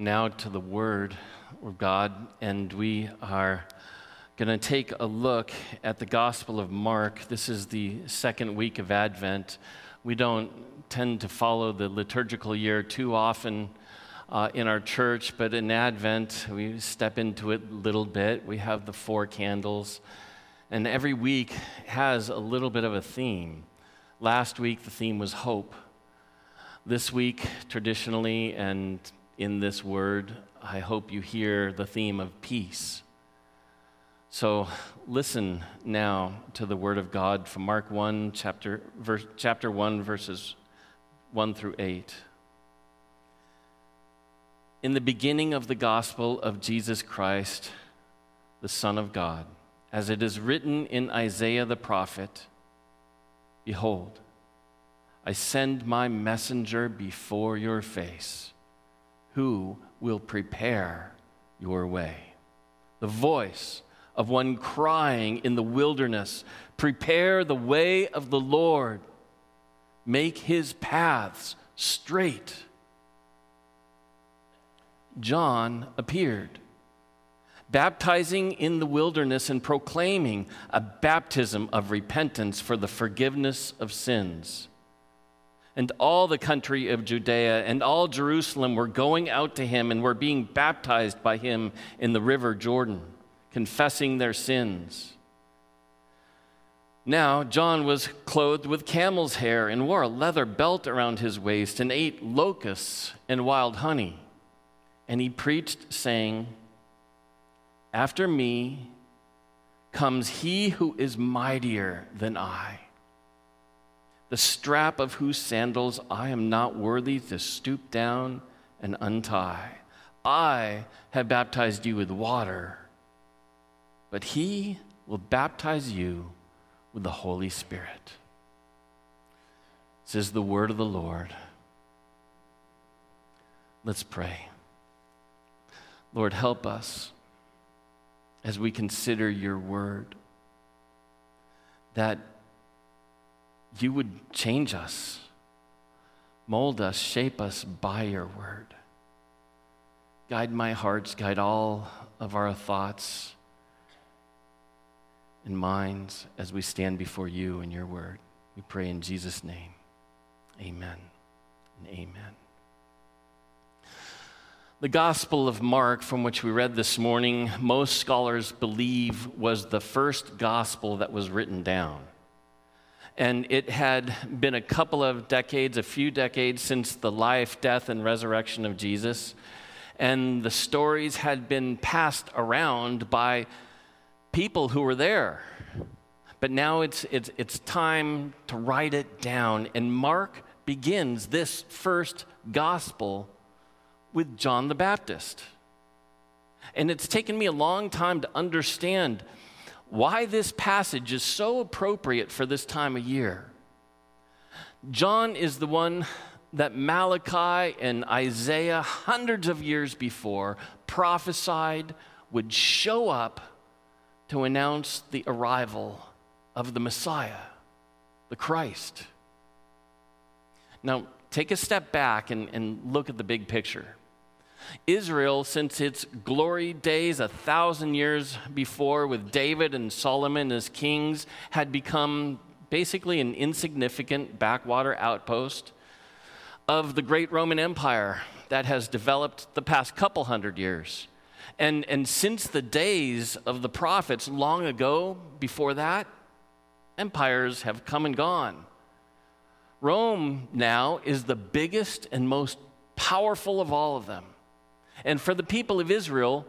now to the Word of God, and we are going to take a look at the Gospel of Mark. This is the second week of Advent. We don't tend to follow the liturgical year too often uh, in our church, but in Advent, we step into it a little bit. We have the four candles, and every week has a little bit of a theme. Last week, the theme was hope. This week, traditionally, and in this word, I hope you hear the theme of peace. So listen now to the word of God from Mark 1, chapter, verse, chapter 1, verses 1 through 8. In the beginning of the gospel of Jesus Christ, the Son of God, as it is written in Isaiah the prophet Behold, I send my messenger before your face who will prepare your way. The voice of one crying in the wilderness, Prepare the way of the Lord, make his paths straight. John appeared, baptizing in the wilderness and proclaiming a baptism of repentance for the forgiveness of sins and all the country of Judea and all Jerusalem were going out to him and were being baptized by him in the river Jordan, confessing their sins. Now, John was clothed with camel's hair and wore a leather belt around his waist and ate locusts and wild honey. And he preached, saying, After me comes he who is mightier than I the strap of whose sandals I am not worthy to stoop down and untie. I have baptized you with water, but he will baptize you with the Holy Spirit. This is the word of the Lord. Let's pray. Lord, help us as we consider your word that you would change us, mold us, shape us by your word. Guide my hearts, guide all of our thoughts and minds as we stand before you and your word. We pray in Jesus' name. Amen and amen. The Gospel of Mark, from which we read this morning, most scholars believe was the first gospel that was written down. And it had been a couple of decades, a few decades since the life, death, and resurrection of Jesus. And the stories had been passed around by people who were there. But now it's, it's, it's time to write it down. And Mark begins this first gospel with John the Baptist. And it's taken me a long time to understand why this passage is so appropriate for this time of year. John is the one that Malachi and Isaiah, hundreds of years before, prophesied would show up to announce the arrival of the Messiah, the Christ. Now, take a step back and, and look at the big picture. Israel, since its glory days a thousand years before with David and Solomon as kings, had become basically an insignificant backwater outpost of the great Roman Empire that has developed the past couple hundred years. And, and since the days of the prophets long ago, before that, empires have come and gone. Rome now is the biggest and most powerful of all of them. And for the people of Israel,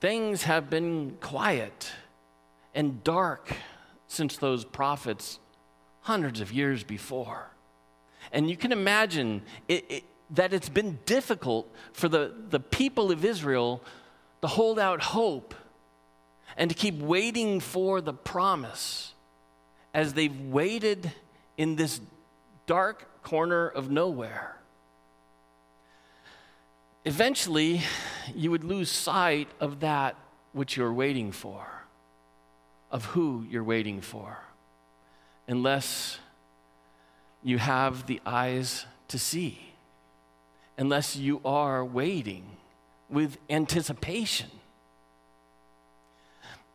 things have been quiet and dark since those prophets hundreds of years before. And you can imagine it, it, that it's been difficult for the, the people of Israel to hold out hope and to keep waiting for the promise as they've waited in this dark corner of nowhere eventually you would lose sight of that which you're waiting for, of who you're waiting for, unless you have the eyes to see. unless you are waiting with anticipation.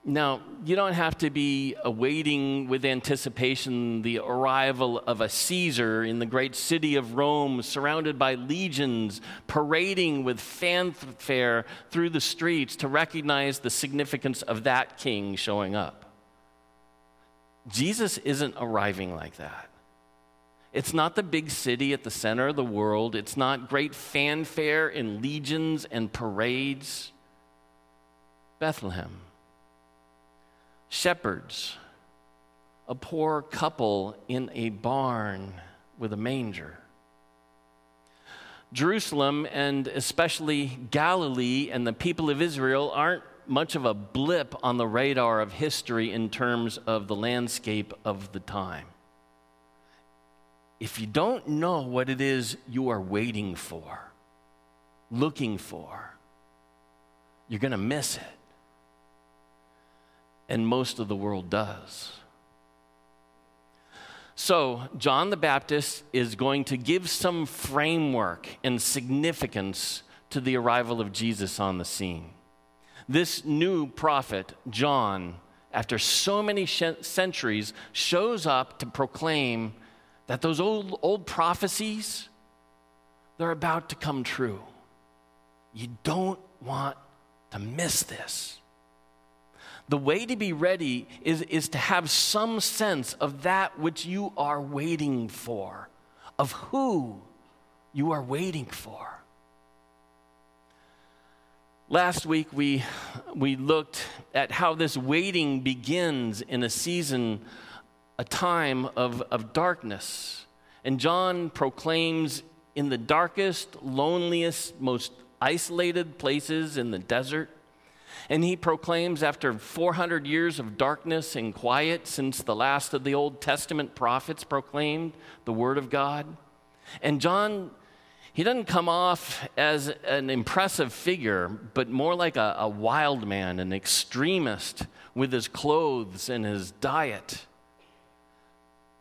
Now, you don't have to be awaiting with anticipation the arrival of a Caesar in the great city of Rome, surrounded by legions, parading with fanfare through the streets to recognize the significance of that king showing up. Jesus isn't arriving like that. It's not the big city at the center of the world. It's not great fanfare in legions and parades. Bethlehem. Shepherds. A poor couple in a barn with a manger. Jerusalem and especially Galilee and the people of Israel aren't much of a blip on the radar of history in terms of the landscape of the time. If you don't know what it is you are waiting for, looking for, you're going to miss it. And most of the world does. So, John the Baptist is going to give some framework and significance to the arrival of Jesus on the scene. This new prophet, John, after so many centuries, shows up to proclaim that those old, old prophecies, they're about to come true. You don't want to miss this. The way to be ready is, is to have some sense of that which you are waiting for, of who you are waiting for. Last week, we, we looked at how this waiting begins in a season, a time of, of darkness. And John proclaims in the darkest, loneliest, most isolated places in the desert. And he proclaims after 400 years of darkness and quiet since the last of the Old Testament prophets proclaimed the Word of God. And John he doesn't come off as an impressive figure, but more like a, a wild man, an extremist with his clothes and his diet.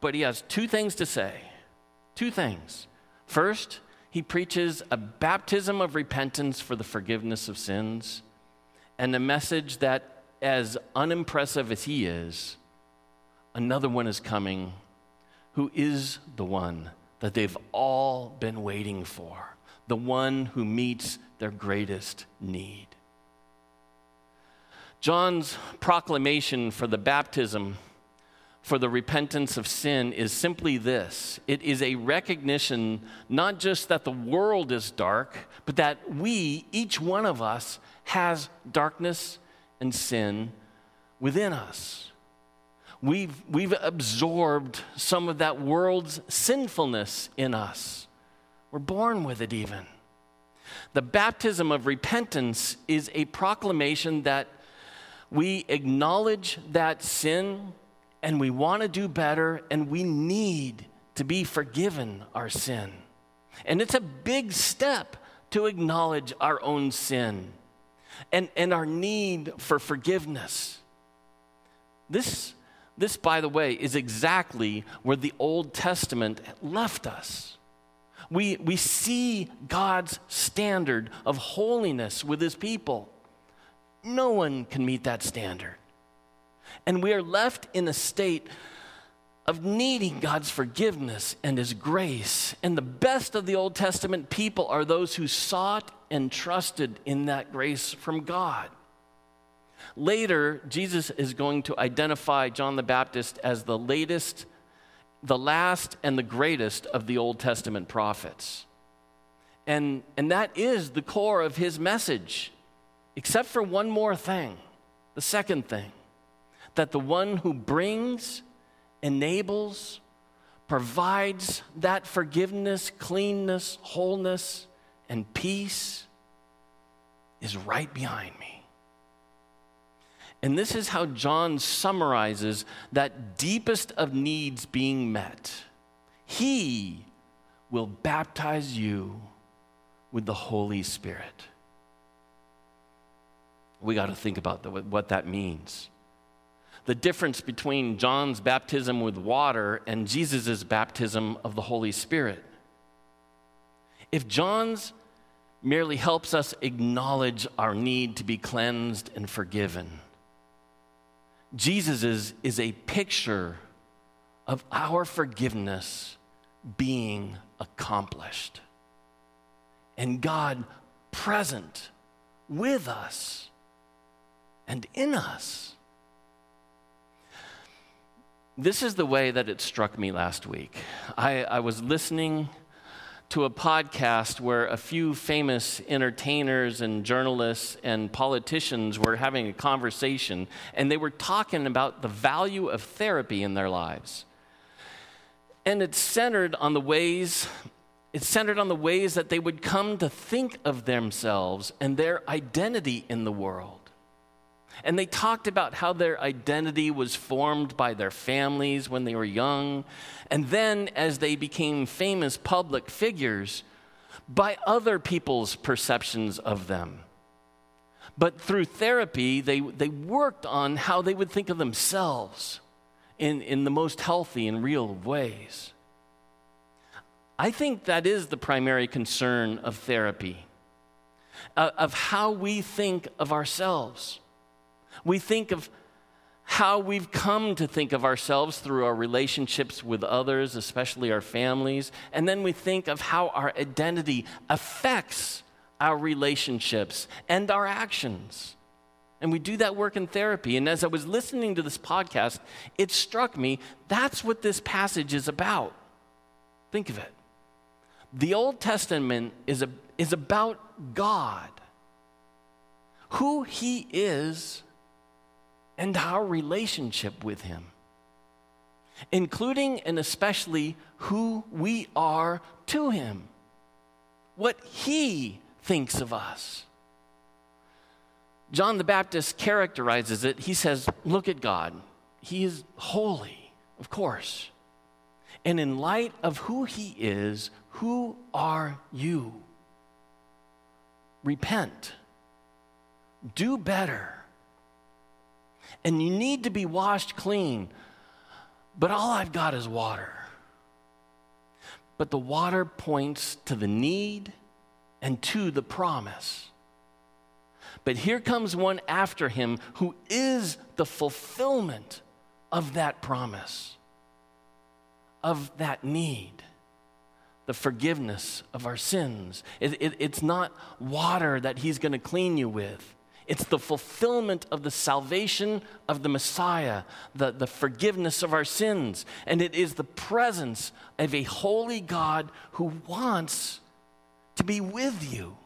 But he has two things to say. Two things. First, he preaches a baptism of repentance for the forgiveness of sins, and a message that, as unimpressive as he is, another one is coming who is the one that they've all been waiting for, the one who meets their greatest need. John's proclamation for the baptism for the repentance of sin is simply this it is a recognition not just that the world is dark, but that we, each one of us, has darkness and sin within us we've, we've absorbed some of that world's sinfulness in us. We're born with it, even. The baptism of repentance is a proclamation that we acknowledge that sin and we want to do better and we need to be forgiven our sin. And it's a big step to acknowledge our own sin and, and our need for forgiveness. This this, by the way, is exactly where the Old Testament left us. We, we see God's standard of holiness with his people. No one can meet that standard. And we are left in a state of needing God's forgiveness and his grace. And the best of the Old Testament people are those who sought and trusted in that grace from God. Later, Jesus is going to identify John the Baptist as the latest, the last, and the greatest of the Old Testament prophets. And, and that is the core of his message, except for one more thing the second thing that the one who brings, enables, provides that forgiveness, cleanness, wholeness, and peace is right behind me. And this is how John summarizes that deepest of needs being met. He will baptize you with the Holy Spirit. We got to think about the, what that means. The difference between John's baptism with water and Jesus' baptism of the Holy Spirit. if John's merely helps us acknowledge our need to be cleansed and forgiven, Jesus is, is a picture of our forgiveness being accomplished. And God present with us and in us. This is the way that it struck me last week. I, I was listening to a podcast where a few famous entertainers and journalists and politicians were having a conversation, and they were talking about the value of therapy in their lives. And it's centered on the ways it's centered on the ways that they would come to think of themselves and their identity in the world. And they talked about how their identity was formed by their families when they were young, and then as they became famous public figures, by other people's perceptions of them. But through therapy, they, they worked on how they would think of themselves in, in the most healthy and real ways. I think that is the primary concern of therapy, uh, of how we think of ourselves. We think of how we've come to think of ourselves through our relationships with others, especially our families, and then we think of how our identity affects our relationships and our actions. And we do that work in therapy. And as I was listening to this podcast, it struck me that's what this passage is about. Think of it. The Old Testament is, a, is about God, who He is and our relationship with Him, including and especially who we are to Him, what He thinks of us. John the Baptist characterizes it. He says, Look at God. He is holy, of course. And in light of who He is, who are you? Repent. Do better and you need to be washed clean. But all I've got is water. But the water points to the need and to the promise. But here comes one after him who is the fulfillment of that promise, of that need, the forgiveness of our sins. It, it, it's not water that he's going to clean you with. It's the fulfillment of the salvation of the Messiah, the, the forgiveness of our sins. And it is the presence of a holy God who wants to be with you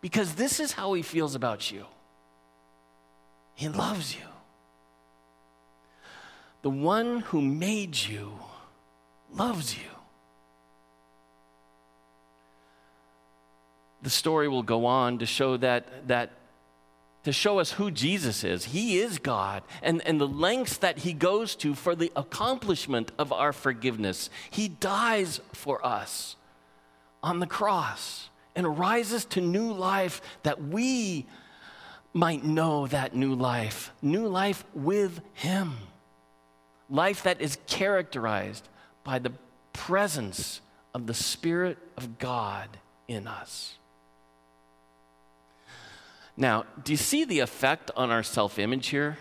because this is how he feels about you. He loves you. The one who made you loves you. The story will go on to show that, that to show us who Jesus is. He is God, and, and the lengths that He goes to for the accomplishment of our forgiveness. He dies for us on the cross and rises to new life that we might know that new life, new life with Him. Life that is characterized by the presence of the Spirit of God in us. Now, do you see the effect on our self image here?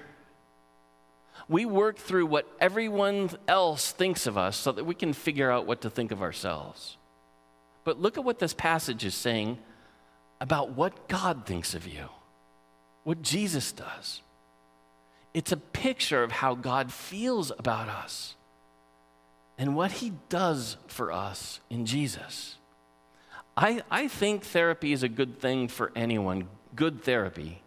We work through what everyone else thinks of us so that we can figure out what to think of ourselves. But look at what this passage is saying about what God thinks of you, what Jesus does. It's a picture of how God feels about us and what he does for us in Jesus. I, I think therapy is a good thing for anyone good therapy,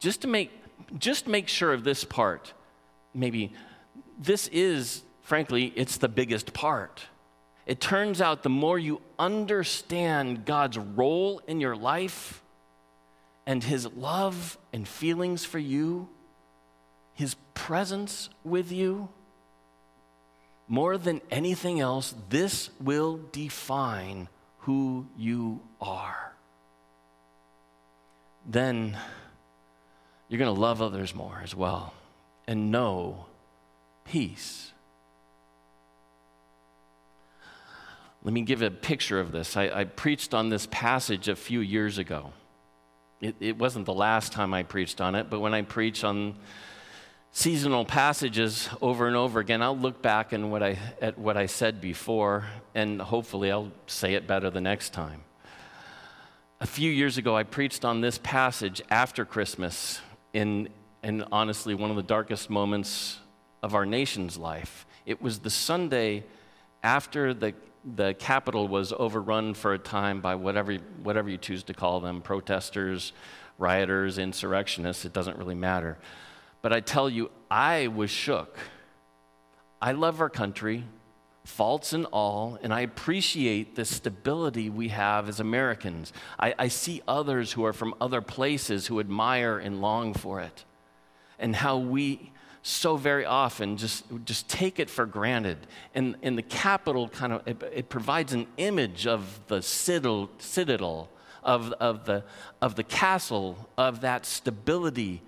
just to make, just make sure of this part. Maybe this is, frankly, it's the biggest part. It turns out the more you understand God's role in your life and his love and feelings for you, his presence with you, more than anything else, this will define who you are then you're going to love others more as well and know peace. Let me give a picture of this. I, I preached on this passage a few years ago. It, it wasn't the last time I preached on it, but when I preach on seasonal passages over and over again, I'll look back what I, at what I said before, and hopefully I'll say it better the next time. A few years ago, I preached on this passage after Christmas in, in honestly one of the darkest moments of our nation's life. It was the Sunday after the, the Capitol was overrun for a time by whatever, whatever you choose to call them protesters, rioters, insurrectionists, it doesn't really matter. But I tell you, I was shook. I love our country, faults and all, and I appreciate the stability we have as Americans. I, I, see others who are from other places who admire and long for it, and how we so very often just, just take it for granted. And, and the Capitol kind of, it, it provides an image of the citadel, citadel of, of, the, of the castle, of that stability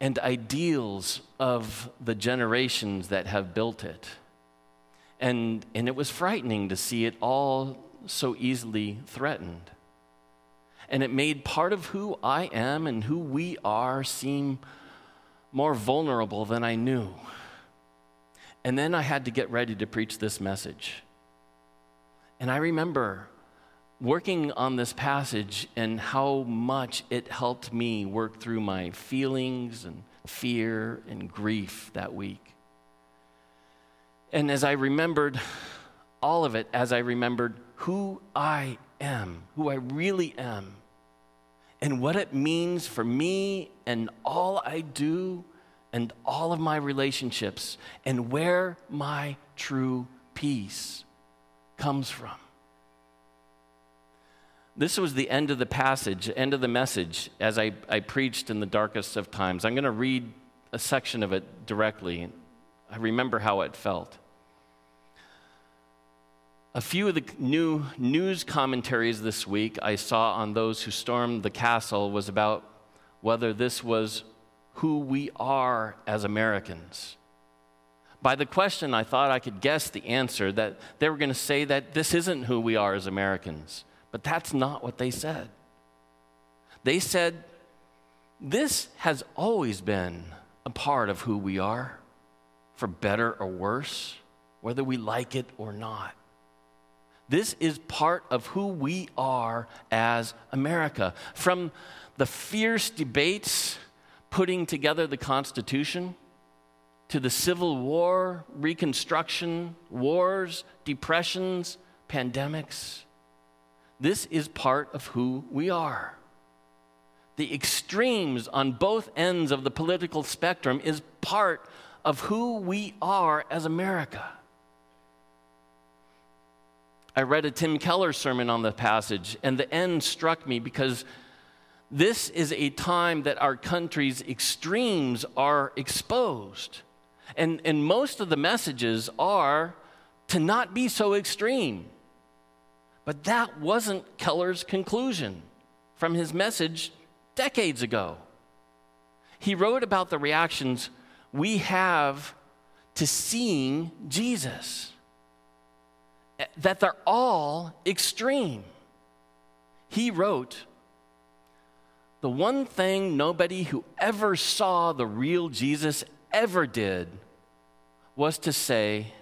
and ideals of the generations that have built it. And, and it was frightening to see it all so easily threatened. And it made part of who I am and who we are seem more vulnerable than I knew. And then I had to get ready to preach this message. And I remember working on this passage and how much it helped me work through my feelings and fear and grief that week. And as I remembered all of it, as I remembered who I am, who I really am, and what it means for me and all I do and all of my relationships, and where my true peace comes from. This was the end of the passage, end of the message, as I, I preached in the darkest of times. I'm going to read a section of it directly. I remember how it felt. A few of the new news commentaries this week I saw on those who stormed the castle was about whether this was who we are as Americans. By the question, I thought I could guess the answer that they were going to say that this isn't who we are as Americans. But that's not what they said. They said, This has always been a part of who we are, for better or worse, whether we like it or not. This is part of who we are as America. From the fierce debates putting together the Constitution, to the Civil War, Reconstruction, wars, depressions, pandemics, this is part of who we are. The extremes on both ends of the political spectrum is part of who we are as America. I read a Tim Keller sermon on the passage, and the end struck me because this is a time that our country's extremes are exposed. And, and most of the messages are to not be so extreme. But that wasn't Keller's conclusion from his message decades ago. He wrote about the reactions we have to seeing Jesus, that they're all extreme. He wrote, The one thing nobody who ever saw the real Jesus ever did was to say,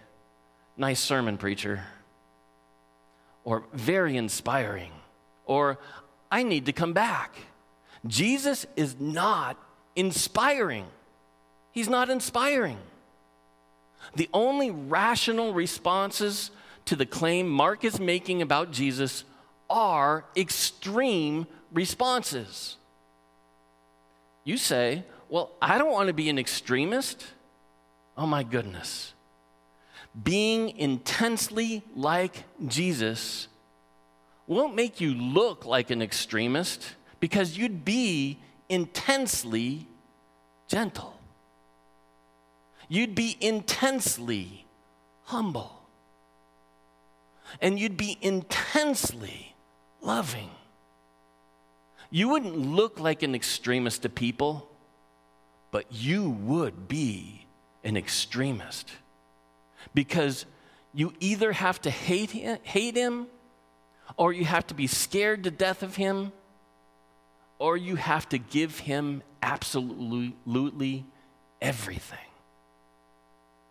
Nice sermon, preacher or very inspiring or I need to come back. Jesus is not inspiring. He's not inspiring. The only rational responses to the claim Mark is making about Jesus are extreme responses. You say, Well, I don't want to be an extremist. Oh my goodness being intensely like Jesus won't make you look like an extremist because you'd be intensely gentle. You'd be intensely humble. And you'd be intensely loving. You wouldn't look like an extremist to people, but you would be an extremist because You either have to hate him, hate him, or you have to be scared to death of him, or you have to give him absolutely everything.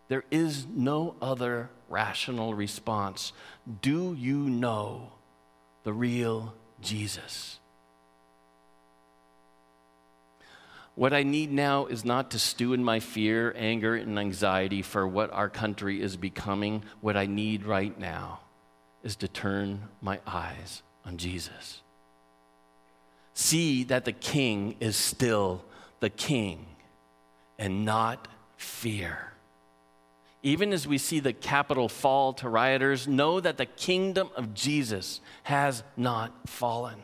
There is no other rational response. Do you know the real Jesus? What I need now is not to stew in my fear, anger, and anxiety for what our country is becoming. What I need right now is to turn my eyes on Jesus. See that the king is still the king and not fear. Even as we see the Capitol fall to rioters, know that the kingdom of Jesus has not fallen.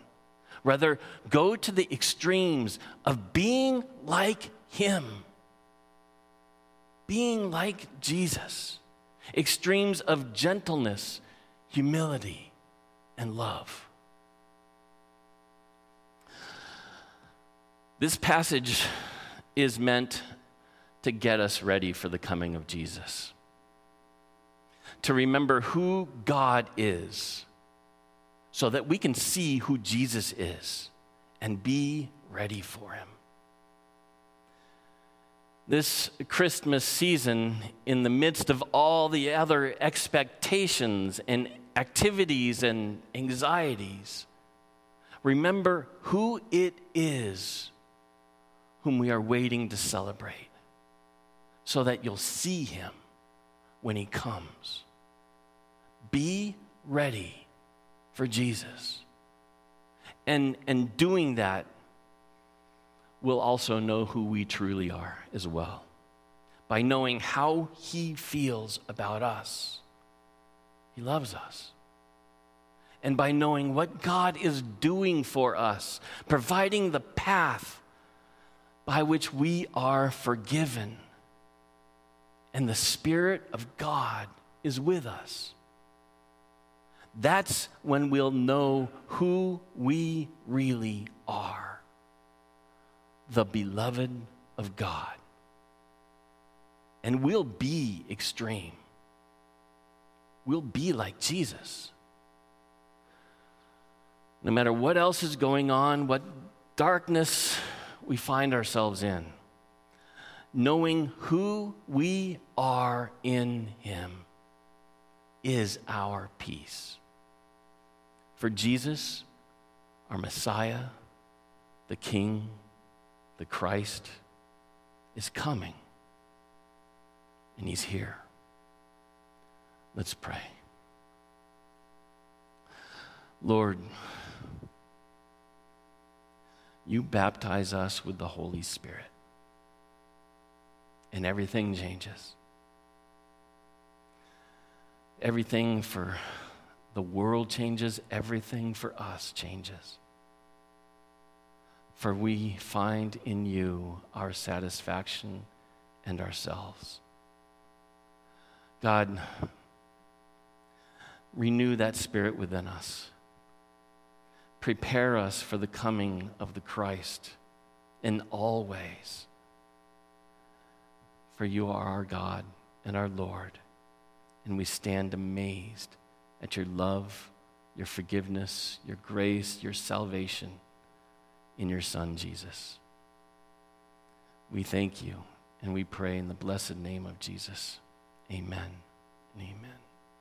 Rather, go to the extremes of being like Him, being like Jesus, extremes of gentleness, humility, and love. This passage is meant to get us ready for the coming of Jesus, to remember who God is so that we can see who Jesus is and be ready for him. This Christmas season, in the midst of all the other expectations and activities and anxieties, remember who it is whom we are waiting to celebrate so that you'll see him when he comes. Be ready for Jesus. And, and doing that, we'll also know who we truly are as well by knowing how he feels about us. He loves us. And by knowing what God is doing for us, providing the path by which we are forgiven. And the Spirit of God is with us that's when we'll know who we really are the beloved of God. And we'll be extreme. We'll be like Jesus. No matter what else is going on, what darkness we find ourselves in, knowing who we are in Him is our peace. For Jesus, our Messiah, the King, the Christ, is coming. And he's here. Let's pray. Lord, you baptize us with the Holy Spirit, and everything changes. Everything for the world changes, everything for us changes. For we find in you our satisfaction and ourselves. God, renew that spirit within us. Prepare us for the coming of the Christ in all ways. For you are our God and our Lord, and we stand amazed at your love, your forgiveness, your grace, your salvation in your Son, Jesus. We thank you and we pray in the blessed name of Jesus. Amen and amen.